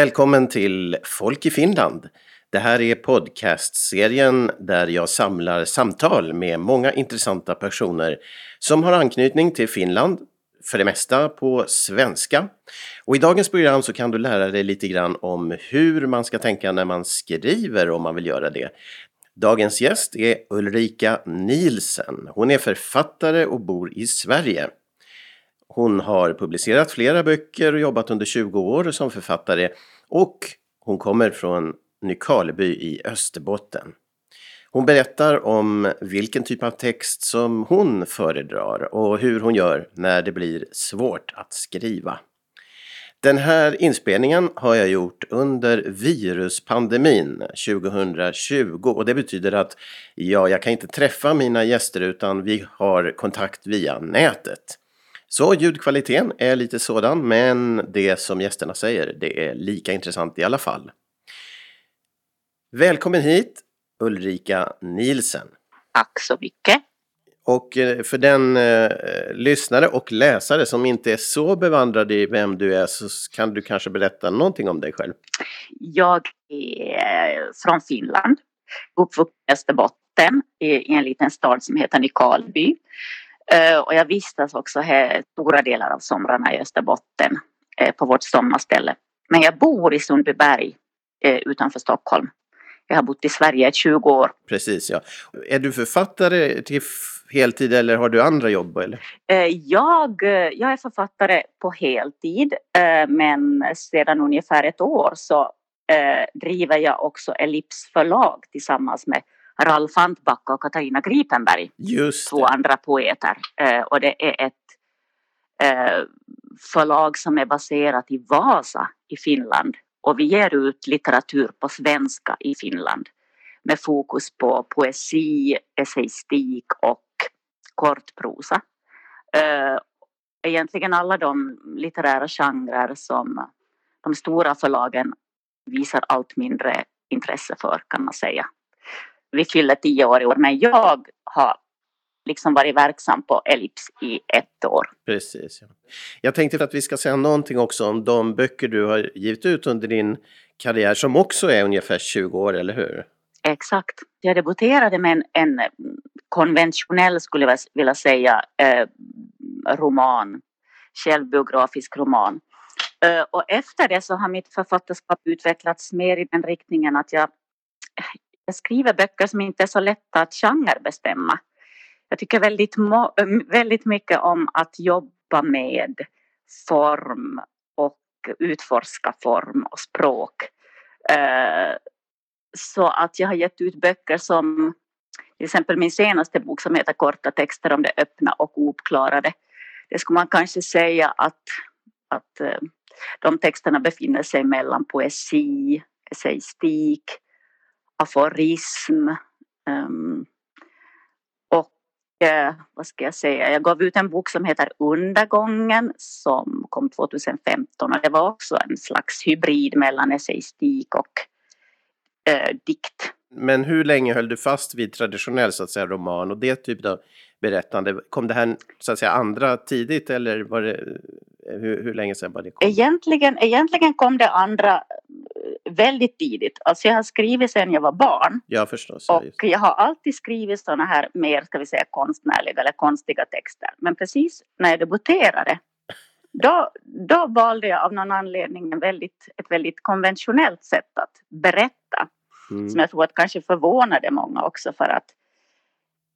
Välkommen till Folk i Finland. Det här är podcastserien där jag samlar samtal med många intressanta personer som har anknytning till Finland, för det mesta på svenska. Och i dagens program så kan du lära dig lite grann om hur man ska tänka när man skriver om man vill göra det. Dagens gäst är Ulrika Nielsen. Hon är författare och bor i Sverige. Hon har publicerat flera böcker och jobbat under 20 år som författare och hon kommer från Nykarleby i Österbotten. Hon berättar om vilken typ av text som hon föredrar och hur hon gör när det blir svårt att skriva. Den här inspelningen har jag gjort under viruspandemin 2020 och det betyder att ja, jag kan inte träffa mina gäster utan vi har kontakt via nätet. Så ljudkvaliteten är lite sådan, men det som gästerna säger, det är lika intressant i alla fall. Välkommen hit Ulrika Nielsen. Tack så mycket. Och eh, för den eh, lyssnare och läsare som inte är så bevandrad i vem du är så kan du kanske berätta någonting om dig själv? Jag är från Finland, uppvuxen i Österbotten i en liten stad som heter Nykarleby. Eh, och jag vistas också här stora delar av somrarna i Österbotten eh, på vårt sommarställe. Men jag bor i Sundbyberg eh, utanför Stockholm. Jag har bott i Sverige i 20 år. Precis, ja. Är du författare till heltid eller har du andra jobb? Eller? Jag, jag är författare på heltid men sedan ungefär ett år så driver jag också Ellips förlag tillsammans med Ralf Antbacka och Katarina Gripenberg. Två andra poeter. Eh, och det är ett eh, förlag som är baserat i Vasa i Finland. Och vi ger ut litteratur på svenska i Finland med fokus på poesi, essayistik och kortprosa. Eh, egentligen alla de litterära genrer som de stora förlagen visar allt mindre intresse för kan man säga vi fyller tio år i år, men jag har liksom varit verksam på Ellips i ett år. Precis. Ja. Jag tänkte att vi ska säga någonting också om de böcker du har givit ut under din karriär som också är ungefär 20 år, eller hur? Exakt. Jag debuterade med en, en konventionell, skulle jag vilja säga, eh, roman, självbiografisk roman. Eh, och efter det så har mitt författarskap utvecklats mer i den riktningen att jag, jag skriver böcker som inte är så lätta att genrebestämma. Jag tycker väldigt, väldigt mycket om att jobba med form och utforska form och språk. Eh, så att jag har gett ut böcker som till exempel min senaste bok som heter Korta texter om det öppna och ouppklarade. Det skulle man kanske säga att, att eh, de texterna befinner sig mellan poesi, essäistik aforism. Um, och uh, vad ska jag säga, jag gav ut en bok som heter Undergången som kom 2015 och det var också en slags hybrid mellan essayistik och uh, dikt. Men hur länge höll du fast vid traditionell så att säga, roman och det typ av berättande? Kom det här så att säga andra tidigt eller var det, hur, hur länge sedan var det? Kom? Egentligen, egentligen kom det andra väldigt tidigt. Alltså jag har skrivit sedan jag var barn. Ja, förstås. och jag har alltid skrivit sådana här mer, ska vi säga, konstnärliga eller konstiga texter. Men precis när jag debuterade då, då valde jag av någon anledning en väldigt, ett väldigt konventionellt sätt att berätta. Mm. Som jag tror att kanske förvånade många också för att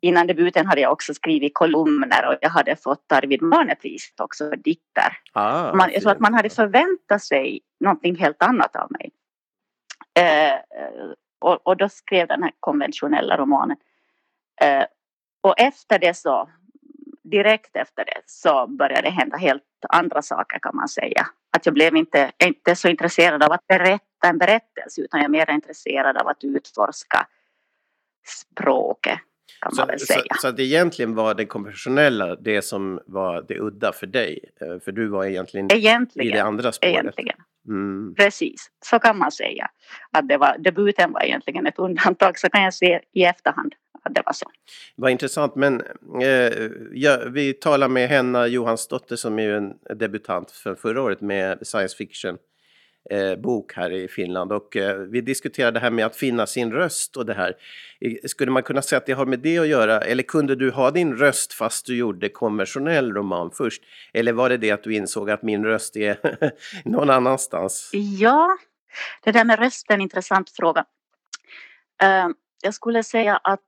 innan debuten hade jag också skrivit kolumner och jag hade fått Arvid Marne-priset också för dikter. Ah, man, jag tror att man hade förväntat sig någonting helt annat av mig. Eh, och, och, då skrev den här konventionella romanen. Eh, och efter det så, direkt efter det så började det hända helt andra saker kan man säga. Att jag blev inte, inte så intresserad av att berätta en berättelse utan jag är mer intresserad av att utforska språket kan så, man väl säga. Så, så att egentligen var det konventionella det som var det udda för dig? Eh, för du var egentligen, egentligen i det andra spåret? Egentligen. Mm. Precis, så kan man säga. Att det var, debuten var egentligen ett undantag, så kan jag se i efterhand att det var så. Vad intressant, men eh, ja, vi talar med Henna Johansdotter som är en debutant för förra året med science fiction eh, bok här i Finland och eh, vi diskuterade det här med att finna sin röst och det här. Skulle man kunna säga att det har med det att göra eller kunde du ha din röst fast du gjorde konventionell roman först? Eller var det det att du insåg att min röst är någon annanstans? Ja, det där med röst är en intressant fråga. Uh, jag skulle säga att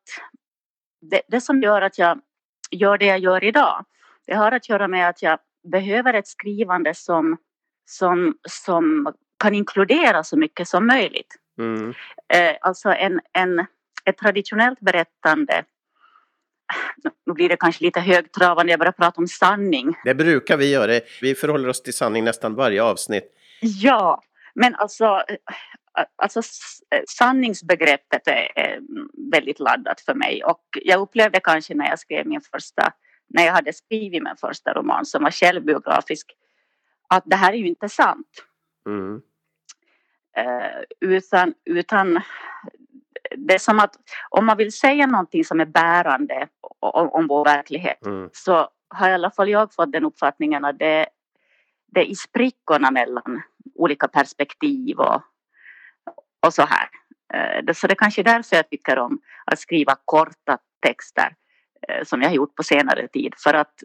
det, det som gör att jag gör det jag gör idag, det har att göra med att jag behöver ett skrivande som, som, som kan inkludera så mycket som möjligt. Mm. Eh, alltså en, en, ett traditionellt berättande nu blir det kanske lite högtravande, jag börjar prata om sanning. Det brukar vi göra, vi förhåller oss till sanning nästan varje avsnitt. Ja, men alltså, alltså sanningsbegreppet är väldigt laddat för mig och jag upplevde kanske när jag skrev min första, när jag hade skrivit min första roman som var självbiografisk, att det här är ju inte sant. Mm. Uh, utan, utan det är som att om man vill säga någonting som är bärande om, om vår verklighet mm. så har i alla fall jag fått den uppfattningen att det, det är i sprickorna mellan olika perspektiv och, och så här. Uh, så det är kanske är därför jag tycker om att skriva korta texter uh, som jag har gjort på senare tid för att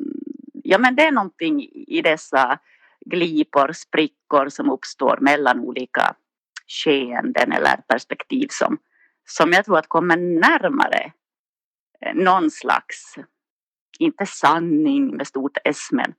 mm, ja men det är någonting i dessa glipor, sprickor som uppstår mellan olika skeenden eller perspektiv som, som jag tror att kommer närmare eh, någon slags, inte sanning med stort S men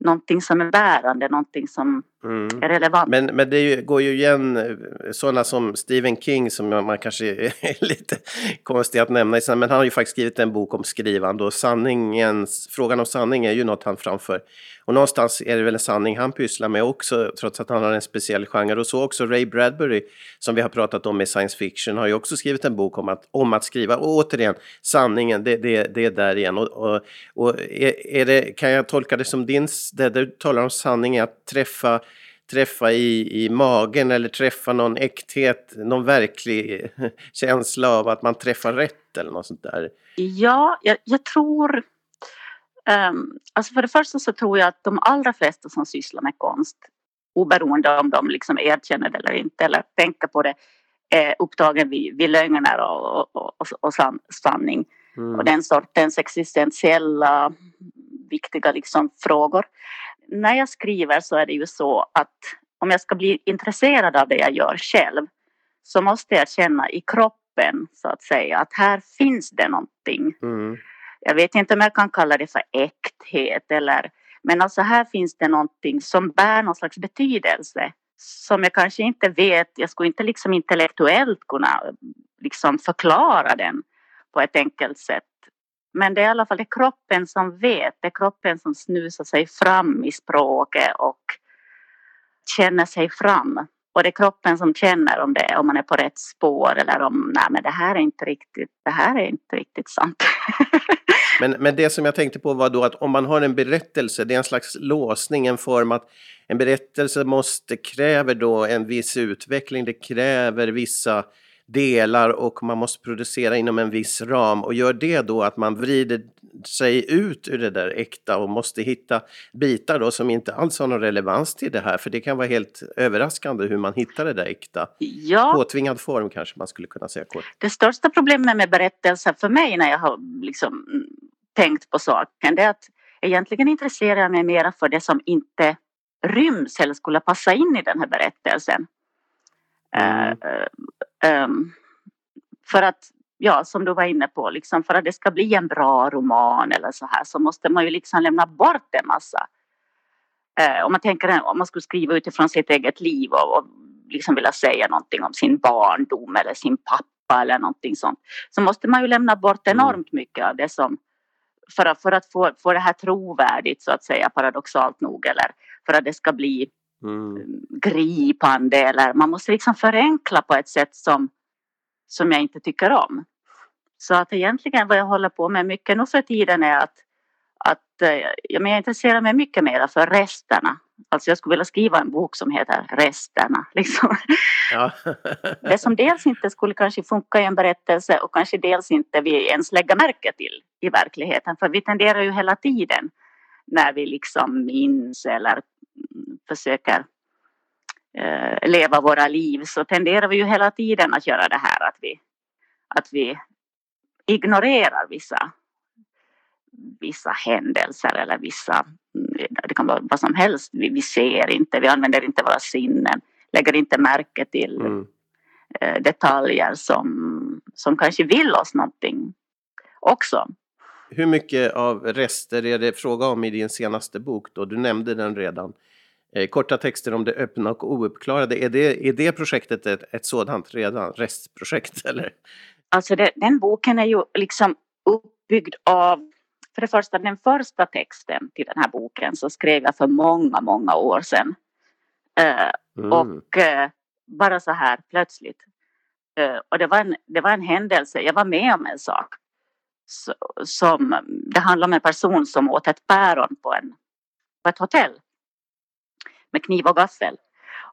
någonting som är bärande, någonting som mm. relevant. Men, men det går ju igen sådana som Stephen King som man kanske är lite konstig att nämna, men han har ju faktiskt skrivit en bok om skrivande och sanningens, frågan om sanning är ju något han framför. Och någonstans är det väl en sanning han pysslar med också, trots att han har en speciell genre. Och så också Ray Bradbury, som vi har pratat om med science fiction, har ju också skrivit en bok om att, om att skriva. Och återigen, sanningen, det, det, det är där igen. Och, och, och är, är det, kan jag tolka det som din, det du talar om sanning är att träffa träffa i, i magen eller träffa någon äkthet, någon verklig känsla av att man träffar rätt eller något sånt där? Ja, jag, jag tror... Um, alltså för det första så tror jag att de allra flesta som sysslar med konst, oberoende om de liksom erkänner det eller inte eller tänker på det, är upptagen vid, vid lögner och, och, och, och sanning. Mm. Och den sortens existentiella viktiga liksom frågor när jag skriver så är det ju så att om jag ska bli intresserad av det jag gör själv så måste jag känna i kroppen så att säga att här finns det någonting. Mm. Jag vet inte om jag kan kalla det för äkthet eller men alltså här finns det någonting som bär någon slags betydelse som jag kanske inte vet, jag skulle inte liksom intellektuellt kunna liksom förklara den på ett enkelt sätt. Men det är i alla fall det kroppen som vet, det är kroppen som snusar sig fram i språket och känner sig fram. Och det är kroppen som känner om, det, om man är på rätt spår eller om nej men det här är inte riktigt, det här är inte riktigt sant. men, men det som jag tänkte på var då att om man har en berättelse, det är en slags låsning, en form att en berättelse måste, kräver då en viss utveckling, det kräver vissa delar och man måste producera inom en viss ram och gör det då att man vrider sig ut ur det där äkta och måste hitta bitar då som inte alls har någon relevans till det här för det kan vara helt överraskande hur man hittar det där äkta. Ja. Påtvingad form kanske man skulle kunna säga kort. Det största problemet med berättelser för mig när jag har liksom tänkt på saken det är att egentligen intresserar jag mig mera för det som inte ryms eller skulle passa in i den här berättelsen. Mm. Um, för att, ja, som du var inne på, liksom, för att det ska bli en bra roman eller så här så måste man ju liksom lämna bort en massa. Uh, om man tänker om man skulle skriva utifrån sitt eget liv och, och liksom vilja säga någonting om sin barndom eller sin pappa eller någonting sånt så måste man ju lämna bort mm. enormt mycket av det som för att, för att få, få det här trovärdigt så att säga paradoxalt nog eller för att det ska bli mm. gripande eller man måste liksom förenkla på ett sätt som, som jag inte tycker om. Så att egentligen vad jag håller på med mycket nu för tiden är att, att eh, ja, men jag intresserar mig mycket mer för resterna. Alltså jag skulle vilja skriva en bok som heter Resterna. Liksom. Ja. det som dels inte skulle kanske funka i en berättelse och kanske dels inte vi ens lägga märke till i verkligheten. För vi tenderar ju hela tiden när vi liksom minns eller försöker eh, leva våra liv så tenderar vi ju hela tiden att göra det här att vi, att vi ignorerar vissa, vissa händelser eller vissa, det kan vara vad som helst, vi, vi ser inte, vi använder inte våra sinnen, lägger inte märke till mm. eh, detaljer som, som kanske vill oss någonting också. Hur mycket av rester är det fråga om i din senaste bok då? Du nämnde den redan. Eh, korta texter om det öppna och ouppklarade. Är det, är det projektet ett, ett sådant redan, restprojekt eller? Alltså det, den boken är ju liksom uppbyggd av för det första den första texten till den här boken så skrev jag för många, många år sedan. Uh, mm. Och uh, bara så här plötsligt. Uh, och det var, en, det var en händelse, jag var med om en sak. Så, som, det handlar om en person som åt ett päron på, en, på ett hotell. Med kniv och gaffel.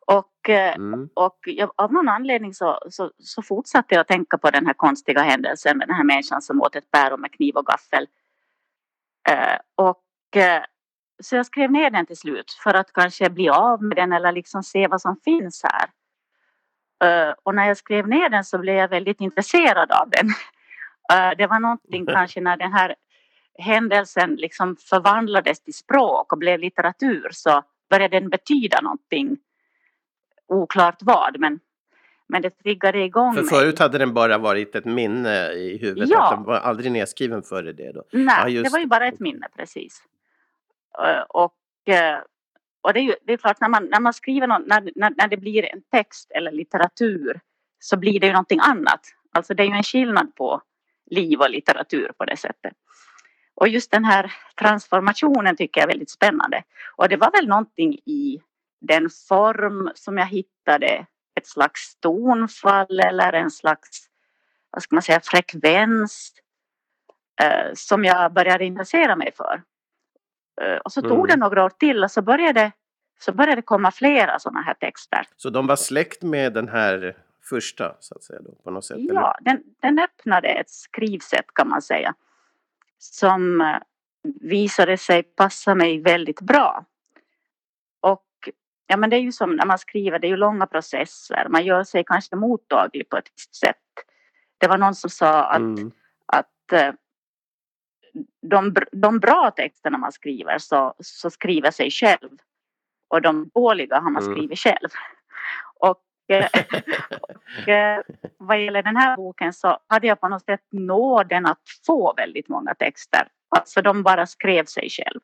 Och, eh, mm. och jag, av någon anledning så, så, så, fortsatte jag att tänka på den här konstiga händelsen med den här människan som åt ett päron med kniv och gaffel. Uh, och uh, så jag skrev ner den till slut för att kanske bli av med den eller liksom se vad som finns här. Uh, och när jag skrev ner den så blev jag väldigt intresserad av den. det var någonting kanske när den här händelsen liksom förvandlades till språk och blev litteratur så började den betyda någonting oklart vad men, men det triggade igång För förut hade den bara varit ett minne i huvudet, ja. den var aldrig nedskriven före det då? Nej, ja, det var ju bara ett minne precis. Och, och det är ju det är klart när man, när man skriver något, när, när, när det blir en text eller litteratur så blir det ju någonting annat. Alltså det är ju en skillnad på liv och litteratur på det sättet. Och just den här transformationen tycker jag är väldigt spännande. Och det var väl någonting i den form som jag hittade, ett slags tonfall eller en slags, vad ska man säga, frekvens eh, som jag började intressera mig för. Eh, och så tog mm. det några år till och så började, så började det komma flera sådana här texter. Så de var släkt med den här första, så att säga, då, på något sätt? Ja, den, den öppnade ett skrivsätt kan man säga som eh, visade sig passa mig väldigt bra. Ja men det är ju som när man skriver, det är ju långa processer. Man gör sig kanske mottaglig på ett visst sätt. Det var någon som sa att, mm. att eh, de, de bra texterna man skriver så, så skriver sig själv. Och de dåliga har man mm. skrivit själv. Och, eh, vad gäller den här boken så hade jag på något sätt nåden att få väldigt många texter. Alltså de bara skrev sig själv.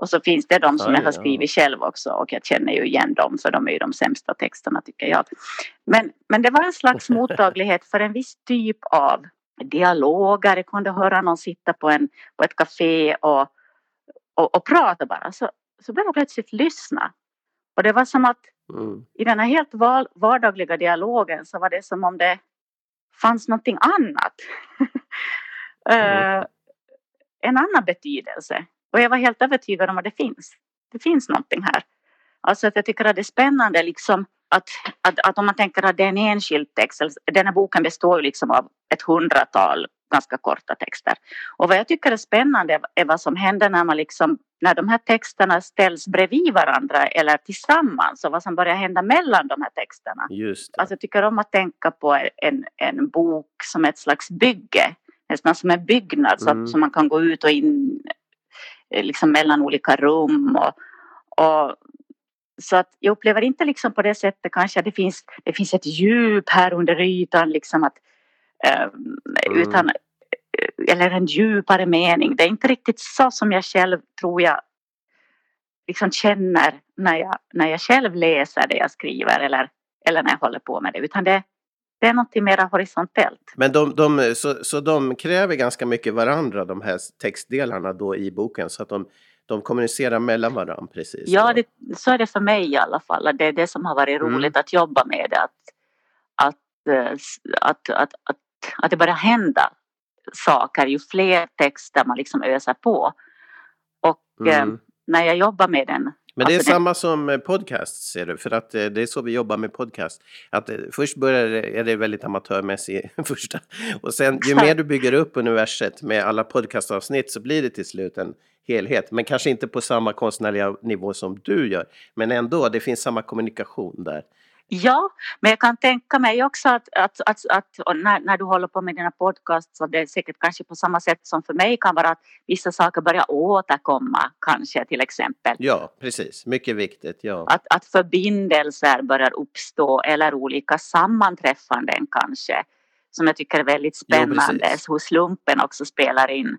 Och så finns det de som Aj, jag har skrivit ja. själv också och jag känner ju igen dem för de är ju de sämsta texterna tycker jag. Men, men det var en slags mottaglighet för en viss typ av dialoger. Jag kunde höra någon sitta på, en, på ett café och, och, och prata bara. Så, så började jag plötsligt lyssna. Och det var som att mm. i den här helt vardagliga dialogen så var det som om det fanns någonting annat. mm. uh, en annan betydelse. Och jag var helt övertygad om att det finns. Det finns någonting här. Alltså att jag tycker att det är spännande liksom att, att, att om man tänker att det är en enskild text, den här boken består ju liksom av ett hundratal ganska korta texter. Och vad jag tycker är spännande är vad som händer när man liksom, när de här texterna ställs bredvid varandra eller tillsammans och vad som börjar hända mellan de här texterna. Just det. Alltså jag tycker om att tänka på en, en bok som ett slags bygge, nästan som en byggnad mm. så att man kan gå ut och in Eh, liksom mellan olika rum. Och, och, så att jag upplever inte liksom på det sättet kanske att det finns, det finns ett djup här under ytan liksom att mm. utan eh, eller en djupare mening. Det är inte riktigt så som jag själv tror jag liksom känner när jag, när jag själv läser det jag skriver eller, eller när jag håller på med det utan det, det är någonting mer horisontellt. Men de, de, så, så de kräver ganska mycket varandra, de här textdelarna då i boken, så att de, de kommunicerar mellan varandra precis? Ja, det, så är det för mig i alla fall. Det är det som har varit mm. roligt mm. att jobba med det. Att, att, eh, att, att, att, att det börjar hända saker ju fler texter man liksom öser på. Och eh, mm. när jag jobbar med den Men det är alltså samma som podcast ser du, för att eh, det är så vi jobbar med podcast. Att eh, först börjar det, är det väldigt amatörmässigt första och sen ju mer du bygger upp universet med alla podcastavsnitt så blir det till slut en helhet. Men kanske inte på samma konstnärliga nivå som du gör. Men ändå, det finns samma kommunikation där. Ja, men jag kan tänka mig också att, att, att, att när, när du håller på med dina podcasts så det är säkert kanske på samma sätt som för mig kan vara att vissa saker börjar återkomma kanske till exempel. Ja, precis. Mycket viktigt. Ja. Att, att förbindelser börjar uppstå eller olika sammanträffanden kanske som jag tycker är väldigt spännande. Jo, hur slumpen också spelar in.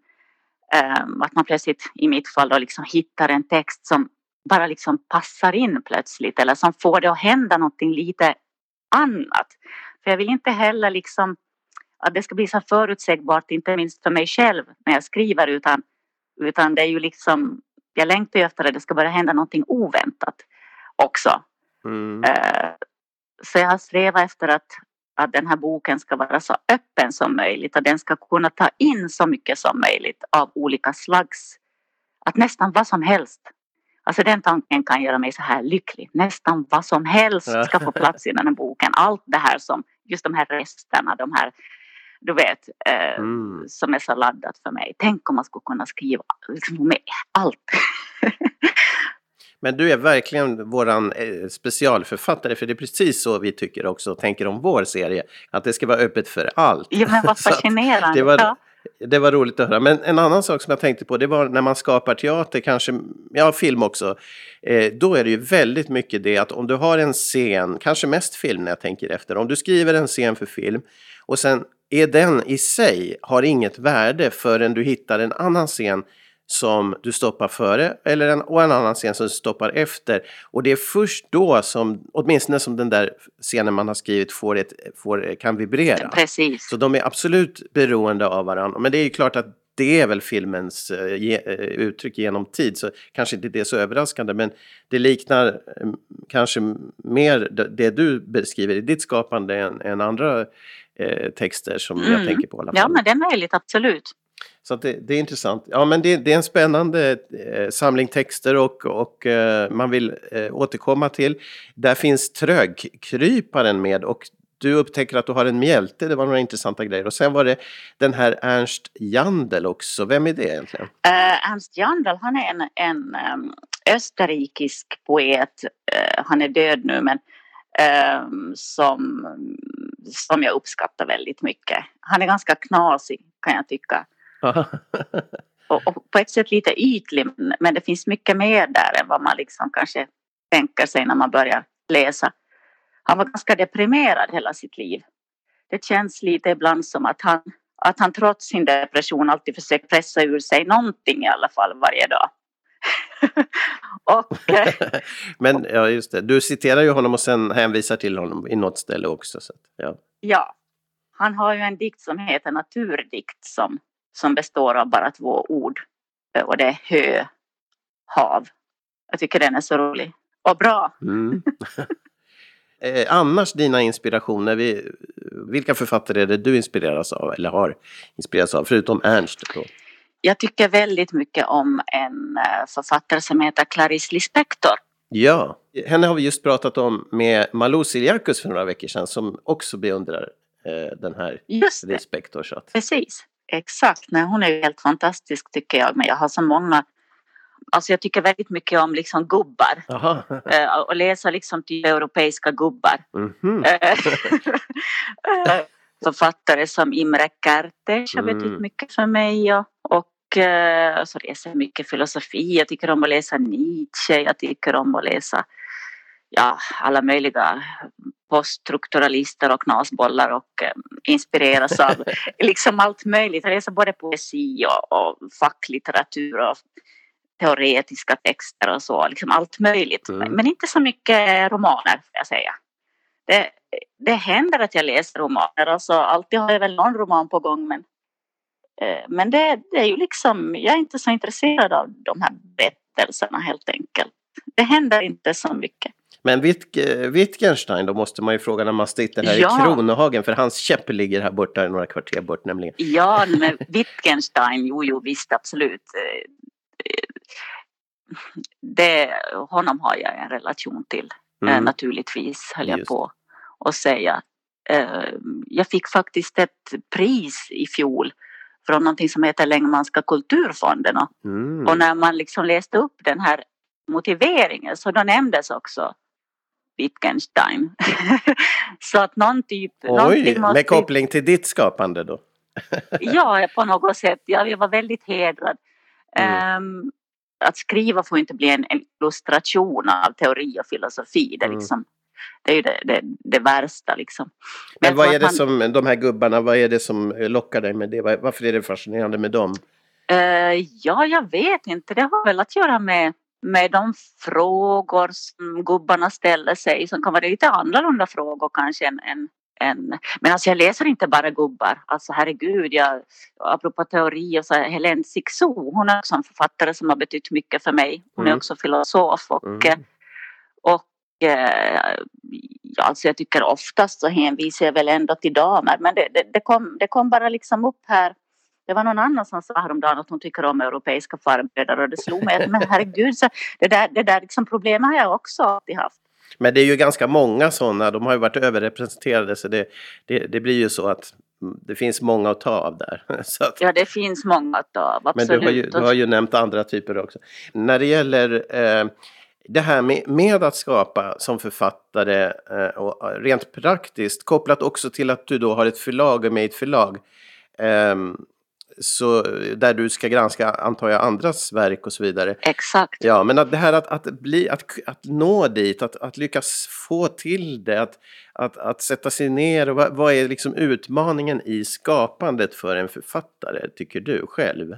Um, att man plötsligt i mitt fall då liksom hittar en text som bara liksom passar in plötsligt eller som får det att hända någonting lite annat. För jag vill inte heller liksom att det ska bli så förutsägbart, inte minst för mig själv när jag skriver utan, utan det är ju liksom, jag längtar ju efter att det ska börja hända någonting oväntat också. Mm. Uh, så jag har strävat efter att, att den här boken ska vara så öppen som möjligt, att den ska kunna ta in så mycket som möjligt av olika slags, att nästan vad som helst Alltså den tanken kan göra mig så här lycklig. Nästan vad som helst ska få plats i den här boken. Allt det här som, just de här resterna, de här, du vet, eh, mm. som är så laddat för mig. Tänk om man skulle kunna skriva liksom, med allt. Men du är verkligen våran eh, specialförfattare för det är precis så vi tycker också och tänker om vår serie. Att det ska vara öppet för allt. Ja men vad fascinerande. det var, ja. Det var roligt att höra. Men en annan sak som jag tänkte på, det var när man skapar teater, kanske, ja film också. Eh, då är det ju väldigt mycket det att om du har en scen, kanske mest film när jag tänker efter. Om du skriver en scen för film och sen är den i sig, har inget värde förrän du hittar en annan scen som du stoppar före eller en, och en annan scen som du stoppar efter. Och det är först då som, åtminstone som den där scenen man har skrivit får ett, får, kan vibrera. Precis. Så de är absolut beroende av varandra. Men det är ju klart att det är väl filmens uh, ge, uh, uttryck genom tid, så kanske inte det är så överraskande, men det liknar um, kanske mer det du beskriver i ditt skapande än, än andra uh, texter som mm. jag tänker på. I alla fall. Ja, men det är möjligt, absolut. Så det, det, är intressant. Ja, men det, det är en spännande eh, samling texter och, och eh, man vill eh, återkomma till. Där finns Trögkryparen med och du upptäcker att du har en mjälte, det var några intressanta grejer. Och sen var det den här Ernst Jandel också, vem är det egentligen? Uh, Ernst Jandel han är en, en um, österrikisk poet, uh, han är död nu men um, som, som jag uppskattar väldigt mycket. Han är ganska knasig kan jag tycka och, och, på ett sätt lite ytlig men det finns mycket mer där än vad man liksom kanske tänker sig när man börjar läsa. Han var ganska deprimerad hela sitt liv. Det känns lite ibland som att han, att han trots sin depression alltid försöker pressa ur sig någonting i alla fall varje dag. och, Men ja, just det. Du citerar ju honom och sen hänvisar till honom i något ställe också. Så, ja. ja, han har ju en dikt som heter Naturdikt som som består av bara två ord. Eh, och det är hö, hav. Jag tycker den är så rolig. Och bra! Mm. eh, annars dina inspirationer, vi, vilka författare är det du inspireras av eller har inspirerats av, förutom Ernst? Då? Jag tycker väldigt mycket om en eh, författare som heter Clarice Lispector. Ja, henne har vi just pratat om med Malou Siliakus för några veckor sedan som också beundrar eh, den här Lispector. Så att... Precis. Exakt, nej, hon är helt fantastisk tycker jag. Men jag har så många Alltså jag tycker väldigt mycket om liksom gubbar. uh, och läsa liksom till europeiska gubbar. Mm -hmm. Författare som Imre Kertész har betytt mm. mycket för mig. Och, och uh, så läser jag mycket filosofi. Jag tycker om att läsa Nietzsche. Jag tycker om att läsa ja, alla möjliga poststrukturalister och knasbollar och eh, inspireras av liksom allt möjligt. Jag läser både poesi och, och facklitteratur och teoretiska texter och så, liksom allt möjligt. Mm. Men inte så mycket romaner, får jag säga. Det, det händer att jag läser romaner, alltså alltid har jag väl någon roman på gång men eh, men det, det är ju liksom, jag är inte så intresserad av de här berättelserna helt enkelt. Det händer inte så mycket. Men Witt, Wittgenstein, då måste man ju fråga när man sitter här ja. i Kronohagen, för hans käpp ligger här borta, några kvarter bort nämligen. Ja, men Wittgenstein, jo, jo, visst, absolut. det, honom har jag en relation till. Mm. naturligtvis höll jag på att säga. Jag fick faktiskt ett pris i fjol från någonting som heter Längmanska kulturfonden. Mm. Och när man liksom läste upp den här motiveringen så då nämndes också Wittgenstein. så att någon typ... Oj, med koppling till ditt skapande då? ja, på något sätt. Ja, jag var väldigt hedrad. Mm. Um, att skriva får inte bli en, illustration av teori och filosofi. Det, mm. liksom, det är ju det, det, det värsta liksom. Men, Men vad är det man... som, de här gubbarna, vad är det som lockar dig med det? Varför är det fascinerande med dem? Uh, ja, jag vet inte. Det har väl att göra med med de frågor som gubbarna ställer sig som kan vara lite annorlunda frågor kanske än, än, än men alltså jag läser inte bara gubbar, alltså herregud, jag, apropå teorier så Helene Sixou, hon är också en författare som har betytt mycket för mig. Hon mm. är också filosof och, mm. och eh, ja, alltså jag tycker oftast så hänvisar jag väl ändå till damer men det, det, det, kom, det kom bara liksom upp här det var någon annan som sa häromdagen att hon tycker om europeiska farbröder och det slog mig men herregud, så det där, det där liksom problemet har jag också alltid haft. Men det är ju ganska många sådana, de har ju varit överrepresenterade så det, det, det blir ju så att det finns många att ta av där. Att... Ja, det finns många att ta av, absolut. Men du har ju, du har ju nämnt andra typer också. När det gäller eh, det här med, med, att skapa som författare eh, och rent praktiskt kopplat också till att du då har ett förlag och med ett förlag. Eh, så, där du ska granska, antar jag, andras verk och så vidare. Exakt. Ja, men att det här att, att, bli, att, att nå dit, att, att lyckas få till det, att, att, att sätta sig ner. Och vad, vad är liksom utmaningen i skapandet för en författare, tycker du själv?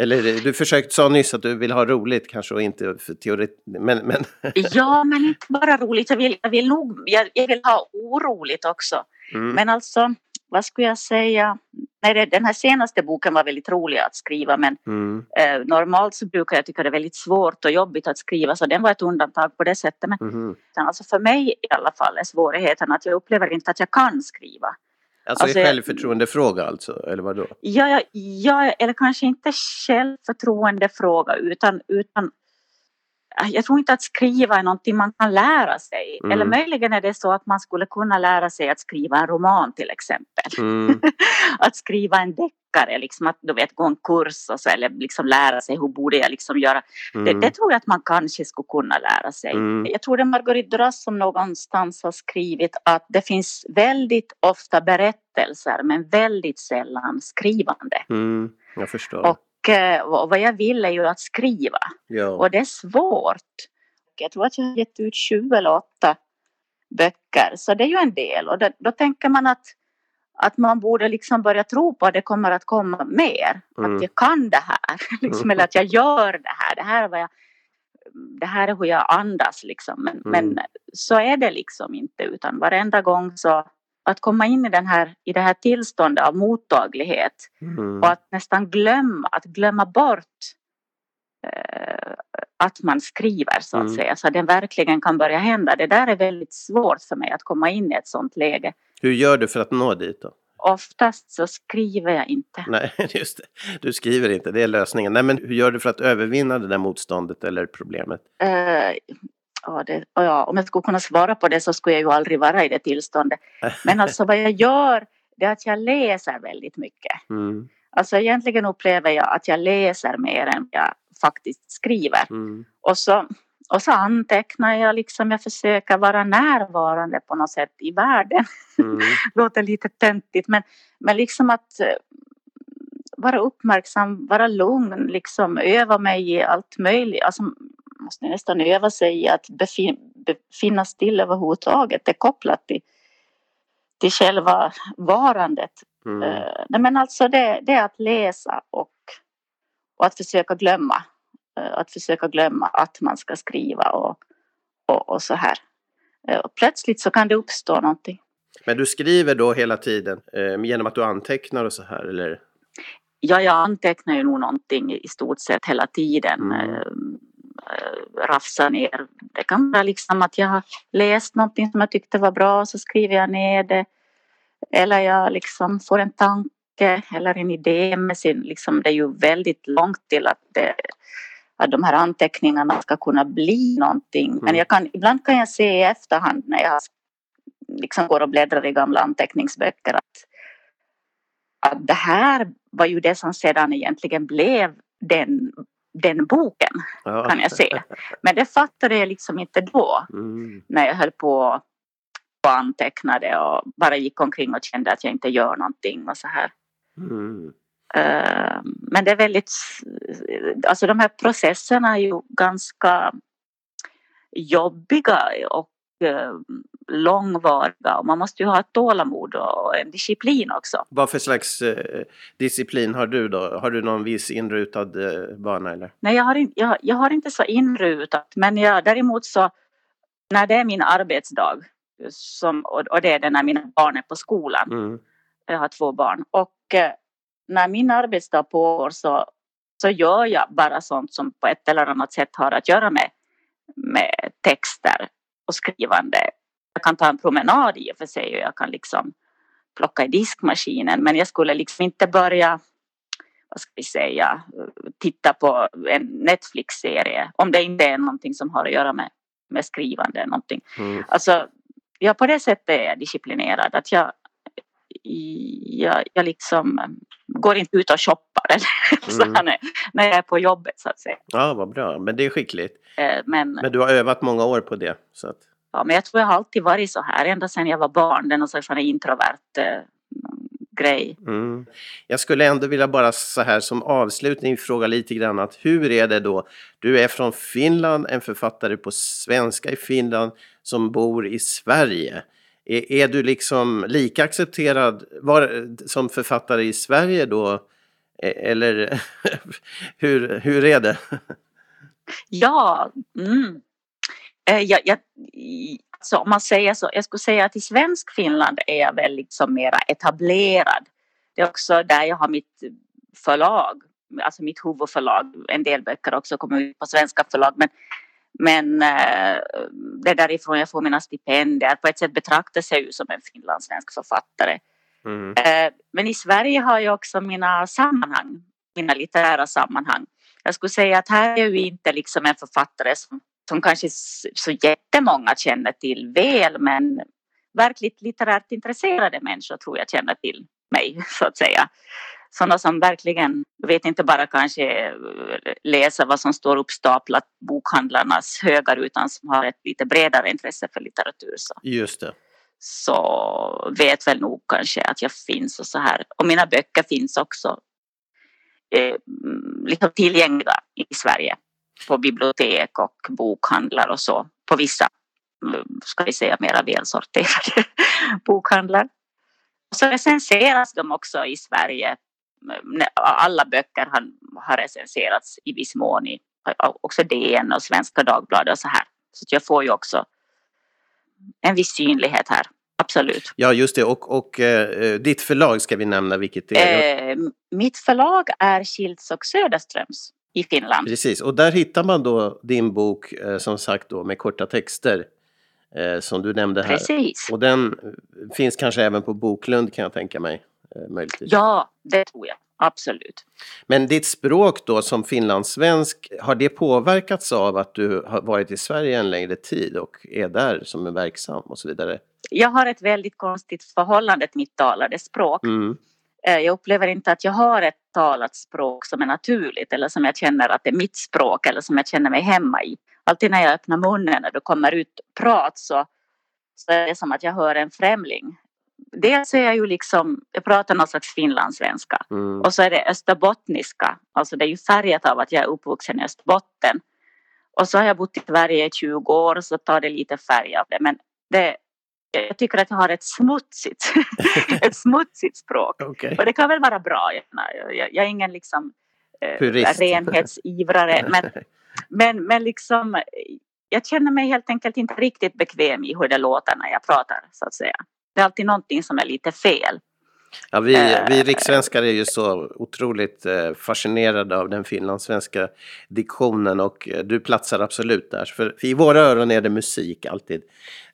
Eller du försökte, sa nyss att du vill ha roligt kanske och inte teori, men, men... Ja, men inte bara roligt. Jag vill, jag vill nog, jag, jag vill ha oroligt också. Mm. Men alltså, vad skulle jag säga? Nej, den här senaste boken var väldigt rolig att skriva men mm. eh, normalt så brukar jag tycka det är väldigt svårt och jobbigt att skriva så den var ett undantag på det sättet. Men mm. alltså för mig i alla fall är svårigheten att jag upplever inte att jag kan skriva. Alltså, alltså en självförtroendefråga alltså, eller vadå? Ja, ja, eller kanske inte självförtroendefråga utan, utan jag tror inte att skriva är någonting man kan lära sig. Mm. Eller möjligen är det så att man skulle kunna lära sig att skriva en roman till exempel. Mm. att skriva en deckare, liksom att du vet gå en kurs och så, eller liksom lära sig hur borde jag liksom göra. Mm. Det, det, tror jag att man kanske skulle kunna lära sig. Mm. Jag tror det är Marguerite Duras som någonstans har skrivit att det finns väldigt ofta berättelser men väldigt sällan skrivande. Mm. Jag förstår. Och och vad jag vill är ju att skriva. Ja. Och det är svårt. Jag tror att jag har gett ut sju eller åtta böcker, så det är ju en del. Och det, då tänker man att, att man borde liksom börja tro på att det kommer att komma mer. Mm. Att jag kan det här, liksom, eller att jag gör det här. Det här är, vad jag, det här är hur jag andas liksom. Men, mm. men så är det liksom inte, utan varenda gång så att komma in i, den här, i det här tillståndet av mottaglighet mm. och att nästan glömma, att glömma bort eh, att man skriver så att mm. säga, så att det verkligen kan börja hända. Det där är väldigt svårt för mig att komma in i ett sådant läge. Hur gör du för att nå dit då? Oftast så skriver jag inte. Nej, just det. Du skriver inte, det är lösningen. Nej, men hur gör du för att övervinna det där motståndet eller problemet? Uh, ja, det, ja, om jag skulle kunna svara på det så skulle jag ju aldrig vara i det tillståndet. Men alltså vad jag gör det är att jag läser väldigt mycket. Mm. Alltså egentligen upplever jag att jag läser mer än jag faktiskt skriver. Mm. Och, så, och så antecknar jag liksom, jag försöker vara närvarande på något sätt i världen. Mm. Låter lite töntigt men, men liksom att eh, vara uppmärksam, vara lugn, liksom öva mig i allt möjligt. Alltså, måste nästan öva sig i att befin, befinna still överhuvudtaget. Det är kopplat till, till själva varandet. Mm. Uh, men alltså det, det, är att läsa och, och att försöka glömma. Uh, att försöka glömma att man ska skriva och, och, och så här. Uh, och plötsligt så kan det uppstå någonting. Men du skriver då hela tiden genom att du antecknar och så här eller? Ja, jag antecknar ju nog någonting i stort sett hela tiden. Mm. Eh, rafsa ner. Det kan vara liksom att jag har läst någonting som jag tyckte var bra så skriver jag ner det. Eller jag liksom får en tanke eller en idé med sin, liksom det är ju väldigt långt till att det, att de här anteckningarna ska kunna bli någonting. Men Mm. jag kan, ibland kan jag se i efterhand när jag liksom går och bläddrar i gamla anteckningsböcker att, att det här var ju det som sedan egentligen blev den, den boken Ja. kan jag se. Men det fattade jag liksom inte då Mm. när jag höll på och antecknade och bara gick omkring och kände att jag inte gör någonting och så här. Mm. Eh, Men det är väldigt, alltså de här processerna är ju ganska jobbiga och långvariga och man måste ju ha ett tålamod och en disciplin också. Vad för slags eh, disciplin har du då? Har du någon viss inrutad eh, bana eller? Nej, jag har, in, jag, jag har inte så inrutat men jag, däremot så när det är min arbetsdag som, och, och det är det när mina barn är på skolan Mm. jag har två barn. Och eh, när min arbetsdag pågår så, så gör jag bara sånt som på ett eller annat sätt har att göra med, med texter och skrivande. Jag kan ta en promenad i och för sig och jag kan liksom plocka i diskmaskinen men jag skulle liksom inte börja vad ska vi säga, titta på en Netflix-serie om det inte är någonting som har att göra med, med skrivande. Någonting. Mm. Alltså, ja, på det sättet är jag disciplinerad. Att jag, jag, jag liksom eh, går inte ut och shoppar eller så Mm. när, jag är på jobbet så att säga. Ja, vad bra. Men det är skickligt. Eh, Men, Men du har övat många år på det. Så att... ja, men jag tror jag har alltid varit så här ända sedan jag var barn. Det är någon här introvert eh, grej. Mm. Jag skulle ändå vilja bara så här som avslutning fråga lite grann att hur är det då? Du är från Finland, en författare på svenska i Finland som bor i Sverige. Är, är du liksom lika accepterad var, som författare i Sverige då? E, eller hur, hur är det? Ja, mm. Eh, jag, jag, så om man säger så, jag skulle säga att i svensk Finland är jag väl liksom mera etablerad. Det är också där jag har mitt förlag, alltså mitt huvudförlag. En del böcker också kommer ut på svenska förlag. Men, men eh, det är därifrån jag får mina stipendier. På ett sätt betraktas jag ju som en finlandssvensk författare. Mm. Eh, Men i Sverige har jag också mina sammanhang, mina litterära sammanhang. Jag skulle säga att här är ju inte liksom en författare som, som kanske så jättemånga känner till väl, men verkligt litterärt intresserade människor tror jag känner till mig, så att säga. Sådana som verkligen, vet inte bara kanske eh, läser vad som står uppstaplat bokhandlarnas högar utan som har ett lite bredare intresse för litteratur. Så Just det. så vet väl nog kanske att jag finns och så här. Och mina böcker finns också eh, mm, liksom tillgängliga i Sverige på bibliotek och bokhandlar och så. På vissa, mm, ska vi säga, mera välsorterade bokhandlar. Och så recenseras de också i Sverige. Alla böcker har, har recenserats i viss mån i också DN och Svenska Dagbladet och så här. Så jag får ju också en viss synlighet här. Absolut. Ja, just det. Och, och eh, ditt förlag ska vi nämna vilket är. Eh, mitt förlag är Schilds och Söderströms i Finland. Precis, och där hittar man då din bok eh, som sagt då med korta texter eh, som du nämnde här. Precis. Och den eh, finns kanske även på Boklund kan jag tänka mig. Eh, möjligtvis. Ja, det tror jag. Absolut. Men ditt språk då som finlandssvensk, har det påverkats av att du har varit i Sverige en längre tid och är där som en verksam och så vidare? Jag har ett väldigt konstigt förhållande till mitt talade språk. Mm. Eh, Jag upplever inte att jag har ett talat språk som är naturligt eller som jag känner att det är mitt språk eller som jag känner mig hemma i. Alltid när jag öppnar munnen när det kommer ut prat så, så är det som att jag hör en främling. Dels är jag ju liksom, jag pratar någon slags finlandssvenska Mm. och så är det österbottniska, alltså det är ju färgat av att jag är uppvuxen i Österbotten. Och så har jag bott i Sverige i 20 år så tar det lite färg av det men det, jag tycker att jag har ett smutsigt, ett smutsigt språk. Okej. Och det kan väl vara bra. Jag, jag, jag är ingen liksom eh, renhetsivrare. Men, men, men liksom, eh, jag känner mig helt enkelt inte riktigt bekväm i hur det låter när jag pratar så att säga. Det är alltid någonting som är lite fel. Ja, vi, Eh, vi rikssvenskar är ju så otroligt eh, fascinerade av den finlandssvenska diktionen och eh, du platsar absolut där. För, i våra öron är det musik alltid.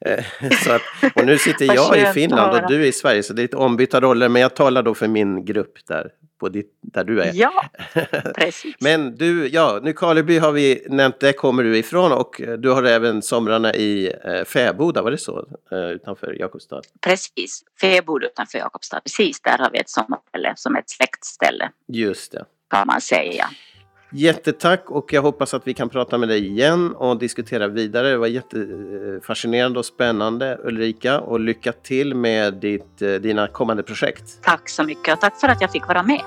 Eh, så att, och nu sitter jag i Finland och du är i Sverige så det är lite ombytta roller men jag talar då för min grupp där. På ditt, där du är. Ja, precis. Men du, ja, Nykarleby har vi nämnt, där kommer du ifrån och du har även somrarna i eh, Fäboda, var det så? Eh, utanför Jakobstad? Precis, Fäboda utanför Jakobstad, precis där har vi ett sommarställe som ett släktställe. Just det. Kan man säga. Jättetack och jag hoppas att vi kan prata med dig igen och diskutera vidare. Det var jättefascinerande och spännande Ulrika och lycka till med ditt, eh, dina kommande projekt. Tack så mycket och tack för att jag fick vara med.